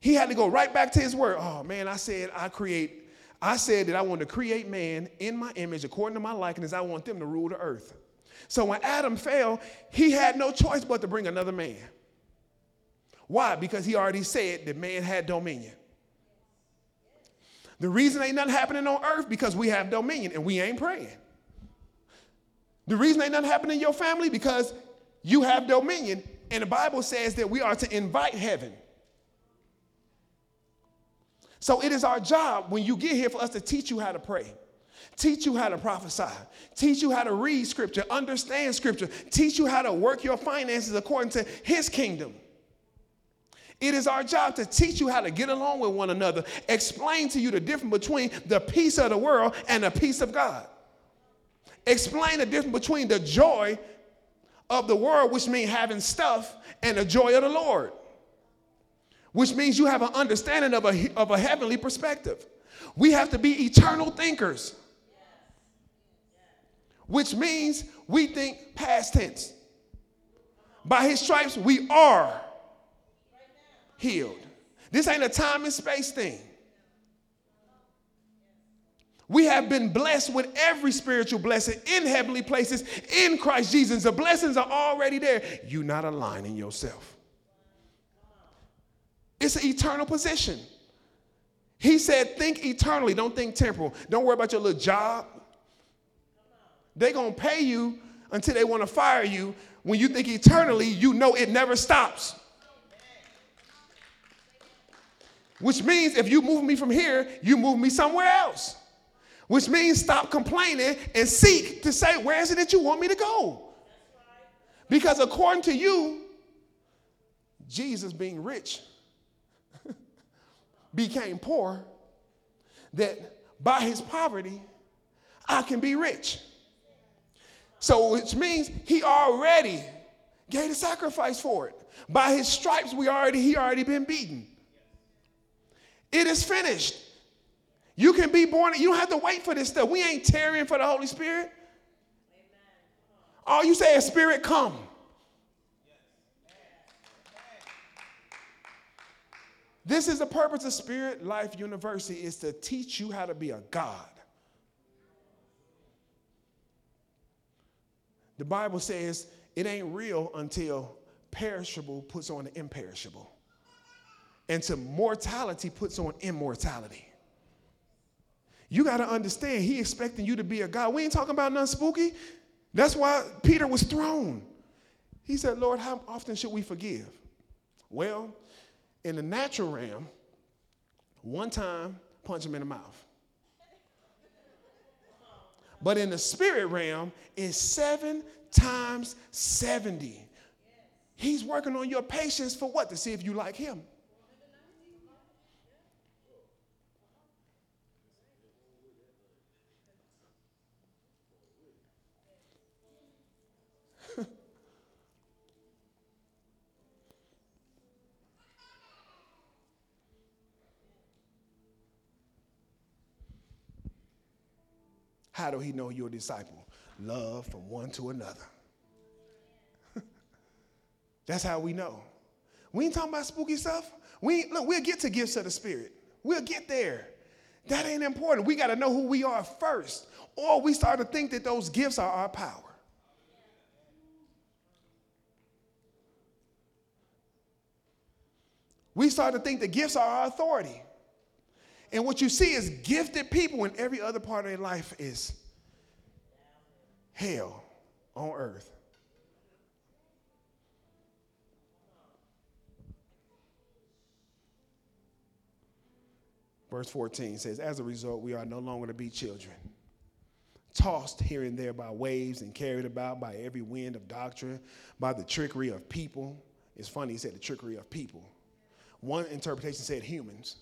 he had to go right back to his word. Oh man, I said I create, I said that I want to create man in my image according to my likeness. I want them to rule the earth. So when Adam fell, he had no choice but to bring another man. Why? Because he already said that man had dominion. The reason ain't nothing happening on earth because we have dominion and we ain't praying. The reason ain't nothing happening in your family because you have dominion and the Bible says that we are to invite heaven. So it is our job when you get here for us to teach you how to pray, teach you how to prophesy, teach you how to read scripture, understand scripture, teach you how to work your finances according to his kingdom. It is our job to teach you how to get along with one another, explain to you the difference between the peace of the world and the peace of God. Explain the difference between the joy of the world, which means having stuff, and the joy of the Lord which means you have an understanding of a, of a heavenly perspective. We have to be eternal thinkers, which means we think past tense. By his stripes, we are healed. This ain't a time and space thing. We have been blessed with every spiritual blessing in heavenly places in Christ Jesus. The blessings are already there. You're not aligning yourself. It's an eternal position. He said, think eternally, don't think temporal. Don't worry about your little job. They're going to pay you until they want to fire you. When you think eternally, you know it never stops. Which means if you move me from here, you move me somewhere else. Which means stop complaining and seek to say, where is it that you want me to go? Because according to you, Jesus being rich became poor, that by his poverty, I can be rich. So, which means he already gave a sacrifice for it. By his stripes, we already, he already been beaten. It is finished. You can be born, you don't have to wait for this stuff. We ain't tarrying for the Holy Spirit. All you say is, Spirit, come. This is the purpose of Spirit Life University is to teach you how to be a God. The Bible says it ain't real until perishable puts on the imperishable. And to mortality puts on immortality. You got to understand, he expecting you to be a God. We ain't talking about nothing spooky. That's why Peter was thrown. He said, Lord, how often should we forgive? Well, in the natural realm, one time, punch him in the mouth. But in the spirit realm, it's seven times 70. He's working on your patience for what? To see if you like him. How do he know you're a disciple? Love from one to another. That's how we know. We ain't talking about spooky stuff. We look, we'll get to gifts of the spirit. We'll get there. That ain't important. We got to know who we are first. Or we start to think that those gifts are our power. We start to think the gifts are our authority. And what you see is gifted people in every other part of their life is hell on earth. Verse 14 says, As a result, we are no longer to be children, tossed here and there by waves and carried about by every wind of doctrine, by the trickery of people. It's funny, he said the trickery of people. One interpretation said humans.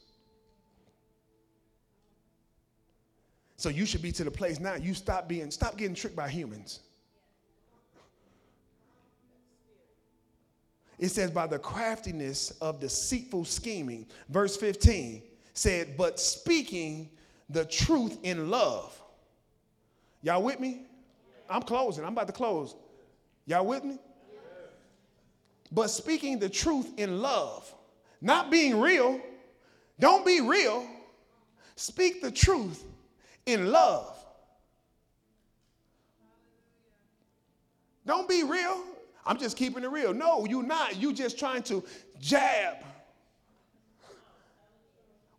So you should be to the place now you stop being stop getting tricked by humans. It says by the craftiness of deceitful scheming. Verse 15 said, but speaking the truth in love. Y'all with me? I'm closing. I'm about to close. Y'all with me? But speaking the truth in love, not being real. Don't be real. Speak the truth in love. Don't be real. I'm just keeping it real. No, you're not. You just trying to jab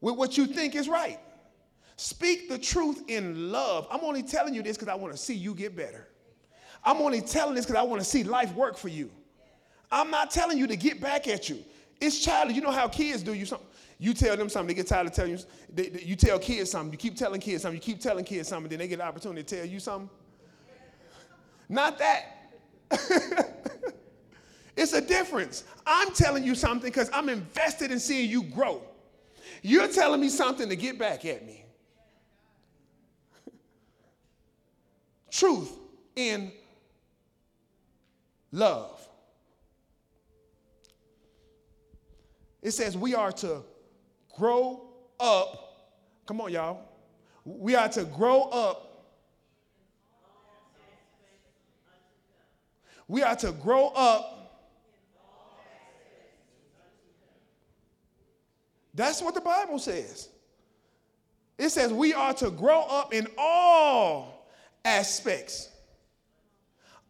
with what you think is right. Speak the truth in love. I'm only telling you this because I want to see you get better. I'm only telling this because I want to see life work for you. I'm not telling you to get back at you. It's childish. You know how kids do you something. You tell them something, they get tired of telling you. They, they, you tell kids something, you keep telling kids something, you keep telling kids something, then they get an opportunity to tell you something. Not that. it's a difference. I'm telling you something because I'm invested in seeing you grow. You're telling me something to get back at me. Truth in love. It says we are to grow up. Come on, y'all. We are to grow up. We are to grow up. That's what the Bible says. It says we are to grow up in all aspects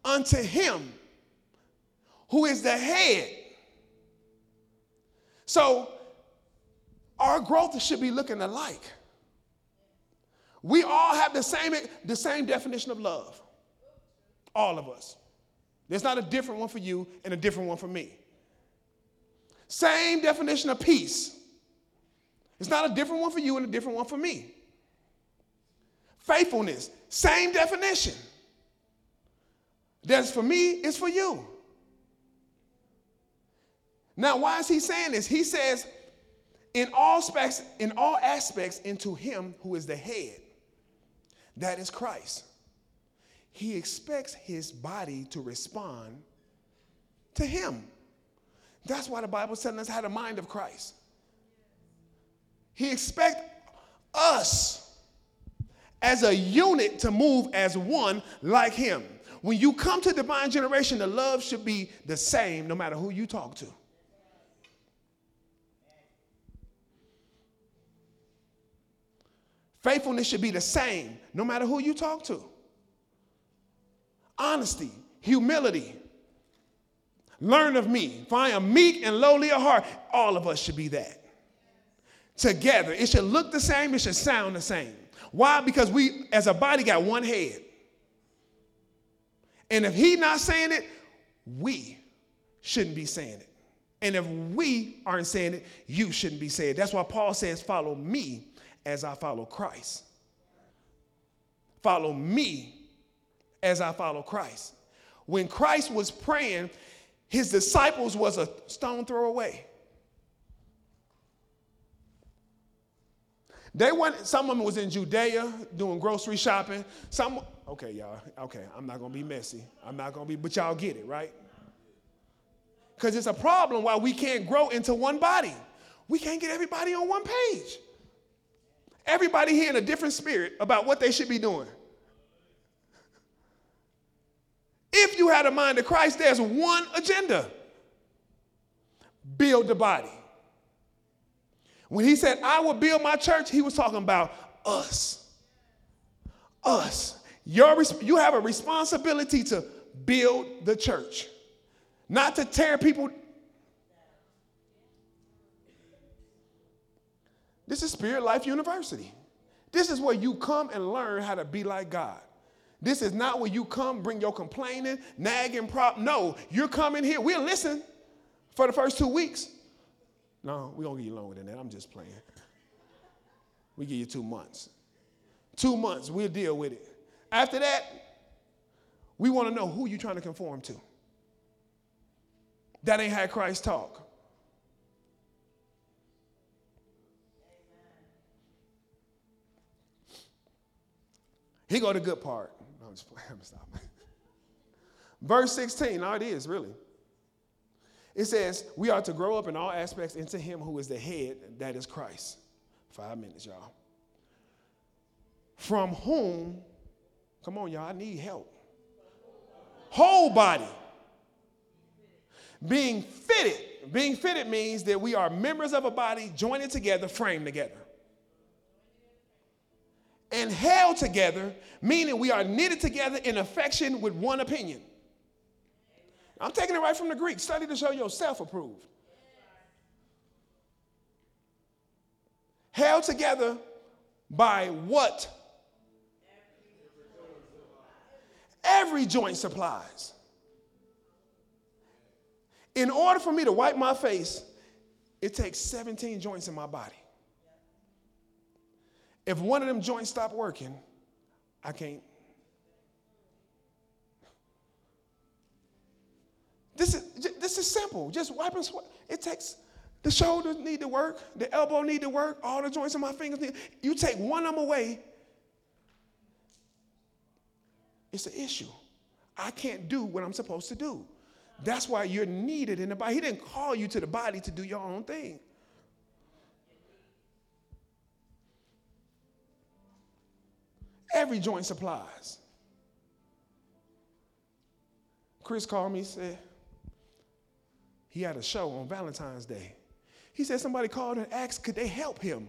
unto Him who is the head. So our growth should be looking alike. We all have the same, the same definition of love. All of us. There's not a different one for you and a different one for me. Same definition of peace. It's not a different one for you and a different one for me. Faithfulness, same definition. That's for me, it's for you. Now, why is he saying this? He says, in all aspects, in all aspects, into him who is the head. That is Christ. He expects his body to respond to him. That's why the Bible telling us how the mind of Christ. He expects us as a unit to move as one like him. When you come to divine generation, the love should be the same no matter who you talk to. Faithfulness should be the same no matter who you talk to. Honesty, humility. Learn of me, for I am meek and lowly of heart. All of us should be that. Together. It should look the same, it should sound the same. Why? Because we, as a body, got one head. And if he not saying it, we shouldn't be saying it. And if we aren't saying it, you shouldn't be saying it. That's why Paul says, follow me as I follow Christ. Follow me as I follow Christ. When Christ was praying, his disciples was a stone throw away. They went, some of them was in Judea doing grocery shopping. Some, okay, y'all, okay, I'm not gonna be messy. I'm not gonna be, but y'all get it, right? Because it's a problem why we can't grow into one body. We can't get everybody on one page. Everybody here in a different spirit about what they should be doing. If you had a mind of Christ, there's one agenda build the body. When he said, I will build my church, he was talking about us. Us. Your, you have a responsibility to build the church, not to tear people. This is Spirit Life University. This is where you come and learn how to be like God. This is not where you come, bring your complaining, nagging, prop. No, you're coming here. We'll listen for the first two weeks. No, we're going to give you longer than that. I'm just playing. We give you two months. Two months, we'll deal with it. After that, we want to know who you're trying to conform to. That ain't how Christ talk. He go the good part. No, I'm just playing. I'm. Verse 16, now it is really. It says, We are to grow up in all aspects into Him who is the head, that is Christ. Five minutes, y'all. From whom, come on, y'all, I need help. Whole body. Being fitted. Being fitted means that we are members of a body joined together, framed together and held together, meaning we are knitted together in affection with one opinion. I'm taking it right from the Greek. Study to show yourself approved. Held together by what? Every joint supplies. In order for me to wipe my face, it takes 17 joints in my body. If one of them joints stop working, I can't. This is, this is simple. Just wiping sweat. It takes the shoulders need to work, the elbow need to work, all the joints in my fingers need. You take one of them away, it's an issue. I can't do what I'm supposed to do. That's why you're needed in the body. He didn't call you to the body to do your own thing. Every joint supplies. Chris called me, said he had a show on Valentine's Day. He said somebody called and asked, could they help him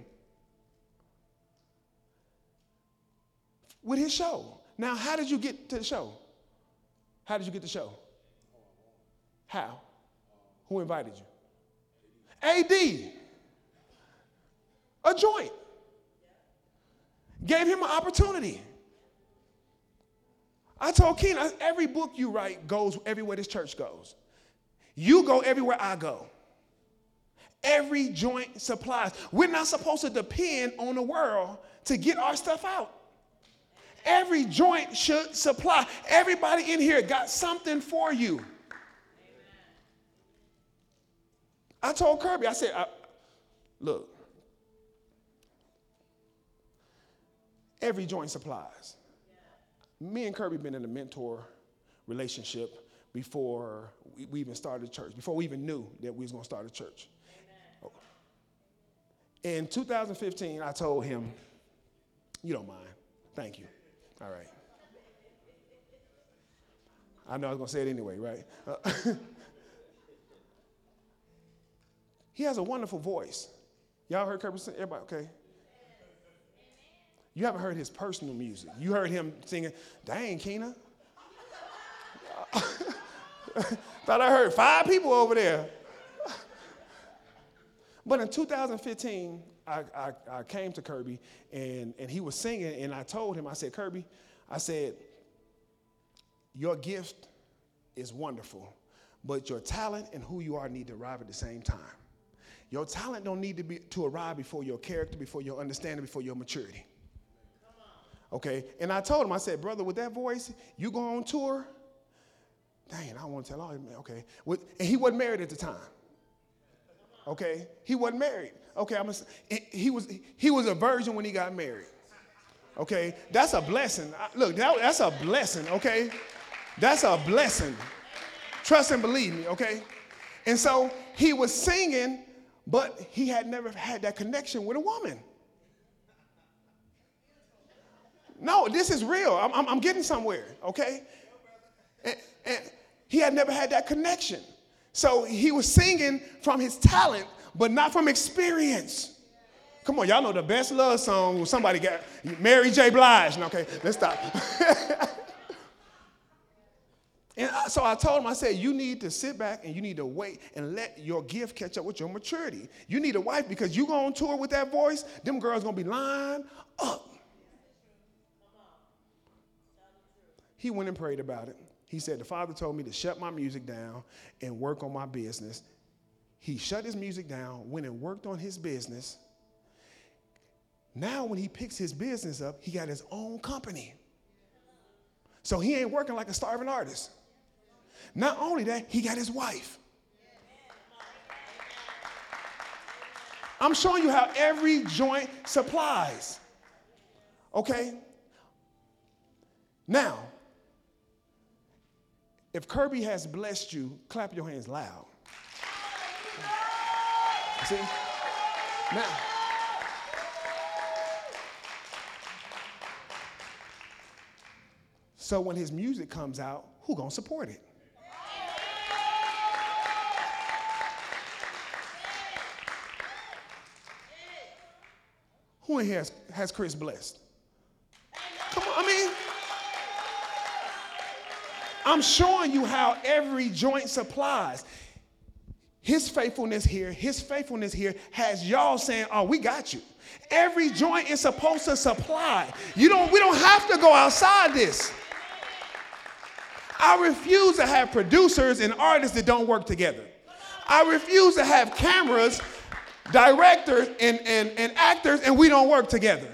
with his show? Now, how did you get to the show? How did you get the show? How? Who invited you? AD. A joint. Gave him an opportunity. I told Keenan, every book you write goes everywhere this church goes. You go everywhere I go. Every joint supplies. We're not supposed to depend on the world to get our stuff out. Every joint should supply. Everybody in here got something for you. I told Kirby, I said, I, look, Every joint supplies. Me and Kirby been in a mentor relationship before we, even started church, before we even knew that we was going to start a church. Amen. In 2015, I told him, you don't mind. Thank you. All right. I know I was going to say it anyway, right? Uh, he has a wonderful voice. Y'all heard Kirby sing? Everybody, okay? You haven't heard his personal music. You heard him singing, dang, Keena. Thought I heard five people over there. but in 2015, I, I, I, came to Kirby and, and he was singing, and I told him, I said, Kirby, I said, your gift is wonderful, but your talent and who you are need to arrive at the same time. Your talent don't need to be to arrive before your character, before your understanding, before your maturity. Okay, and I told him, I said, brother, with that voice, you go on tour. Dang, I want to tell all him. Okay, with, and he wasn't married at the time. Okay, he wasn't married. Okay, I'm he was he was a virgin when he got married. Okay, that's a blessing. Look, that, that's a blessing. Okay, that's a blessing. Trust and believe me. Okay, and so he was singing, but he had never had that connection with a woman. No, this is real. I'm, I'm, I'm getting somewhere, okay? And, and he had never had that connection. So he was singing from his talent, but not from experience. Come on, y'all know the best love song somebody got Mary J. Blige. Okay, let's stop. and so I told him, I said, you need to sit back and you need to wait and let your gift catch up with your maturity. You need a wife because you go on tour with that voice, them girls gonna be lined up. He went and prayed about it. He said, The Father told me to shut my music down and work on my business. He shut his music down, went and worked on his business. Now, when he picks his business up, he got his own company. So he ain't working like a starving artist. Not only that, he got his wife. I'm showing you how every joint supplies. Okay? Now, if Kirby has blessed you, clap your hands loud. See? Now, so when his music comes out, who gonna support it? Who in here has, has Chris blessed? Come on, I mean, I'm showing you how every joint supplies. His faithfulness here, his faithfulness here has y'all saying, "Oh, we got you." Every joint is supposed to supply. You don't we don't have to go outside this. I refuse to have producers and artists that don't work together. I refuse to have cameras, directors, and, and, and actors, and we don't work together.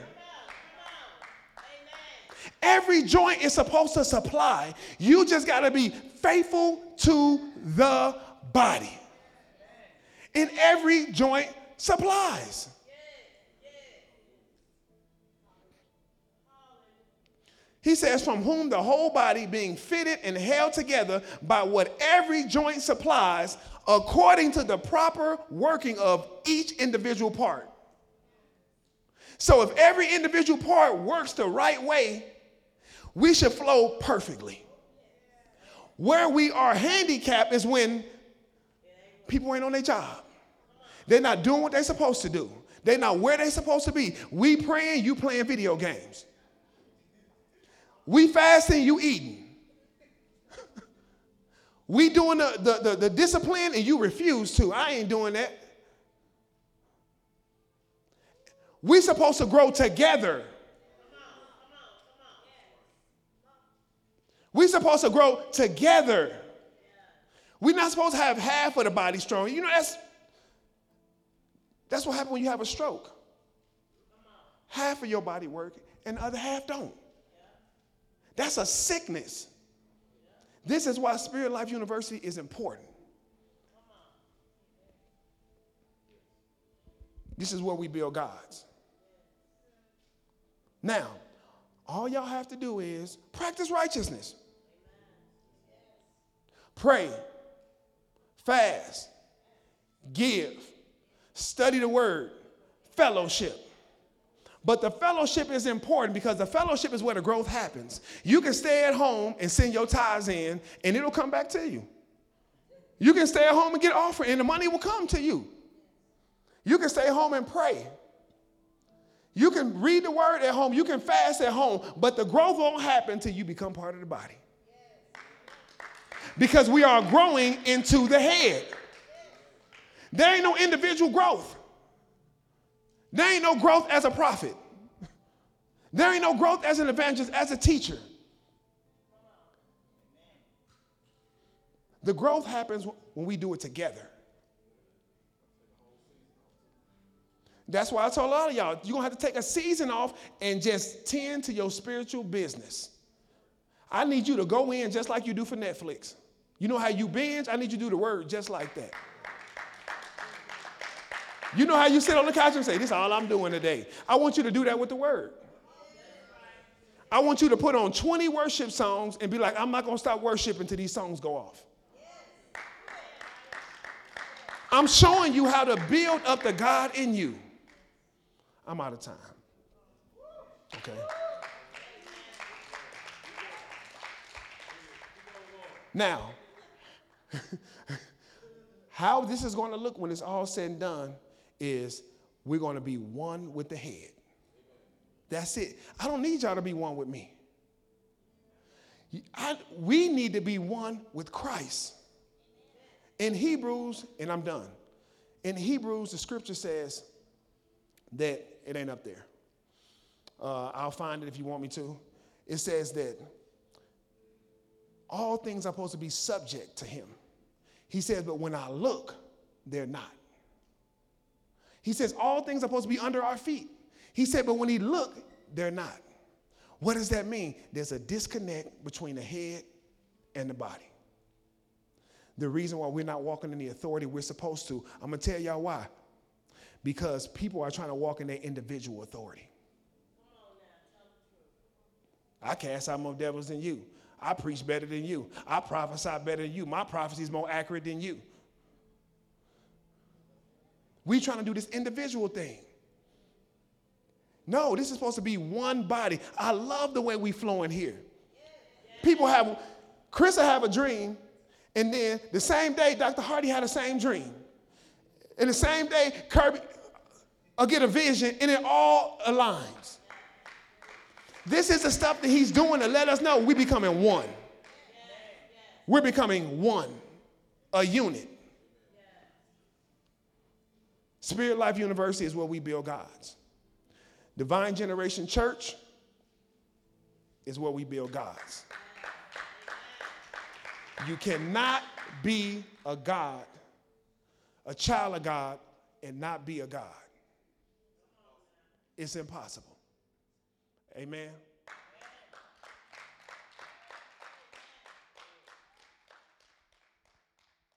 Every joint is supposed to supply. You just got to be faithful to the body. And every joint supplies. He says, from whom the whole body being fitted and held together by what every joint supplies, according to the proper working of each individual part. So if every individual part works the right way, we should flow perfectly. Where we are handicapped is when people ain't on their job. They're not doing what they're supposed to do. They're not where they're supposed to be. We praying, you playing video games. We fasting, you eating. we doing the, the, the, the discipline and you refuse to. I ain't doing that. We supposed to grow together. We're supposed to grow together. We're not supposed to have half of the body strong. You know, that's, that's what happens when you have a stroke. Half of your body work and the other half don't. That's a sickness. This is why Spirit Life University is important. This is where we build gods. Now, all y'all have to do is practice righteousness pray, fast, give, study the word, fellowship. But the fellowship is important because the fellowship is where the growth happens. You can stay at home and send your tithes in, and it'll come back to you. You can stay at home and get offering, and the money will come to you. You can stay home and pray. You can read the word at home. You can fast at home, but the growth won't happen until you become part of the body. Because we are growing into the head. There ain't no individual growth. There ain't no growth as a prophet. There ain't no growth as an evangelist, as a teacher. The growth happens when we do it together. That's why I told a lot of y'all, you're gonna have to take a season off and just tend to your spiritual business. I need you to go in just like you do for Netflix. You know how you binge? I need you to do the word just like that. You know how you sit on the couch and say, This is all I'm doing today. I want you to do that with the word. I want you to put on 20 worship songs and be like, I'm not gonna stop worshiping until these songs go off. I'm showing you how to build up the God in you. I'm out of time. Okay. Now, how this is going to look when it's all said and done is we're going to be one with the head. That's it. I don't need y'all to be one with me. I, we need to be one with Christ. In Hebrews, and I'm done. In Hebrews, the scripture says that it ain't up there. Uh, I'll find it if you want me to. It says that all things are supposed to be subject to him. He says, but when I look, they're not. He says, all things are supposed to be under our feet. He said, but when he look, they're not. What does that mean? There's a disconnect between the head and the body. The reason why we're not walking in the authority we're supposed to, I'm gonna tell y'all why. Because people are trying to walk in their individual authority. I cast out more devils than you. I preach better than you. I prophesy better than you. My prophecy is more accurate than you. We trying to do this individual thing. No, this is supposed to be one body. I love the way we flow in here. People have, Chris will have a dream, and then the same day, Dr. Hardy had the same dream. And the same day, Kirby will get a vision, and it all aligns. This is the stuff that he's doing to let us know we're becoming one. We're becoming one, a unit. Spirit Life University is where we build gods. Divine Generation Church is where we build gods. You cannot be a God, a child of God, and not be a God. It's impossible. Amen.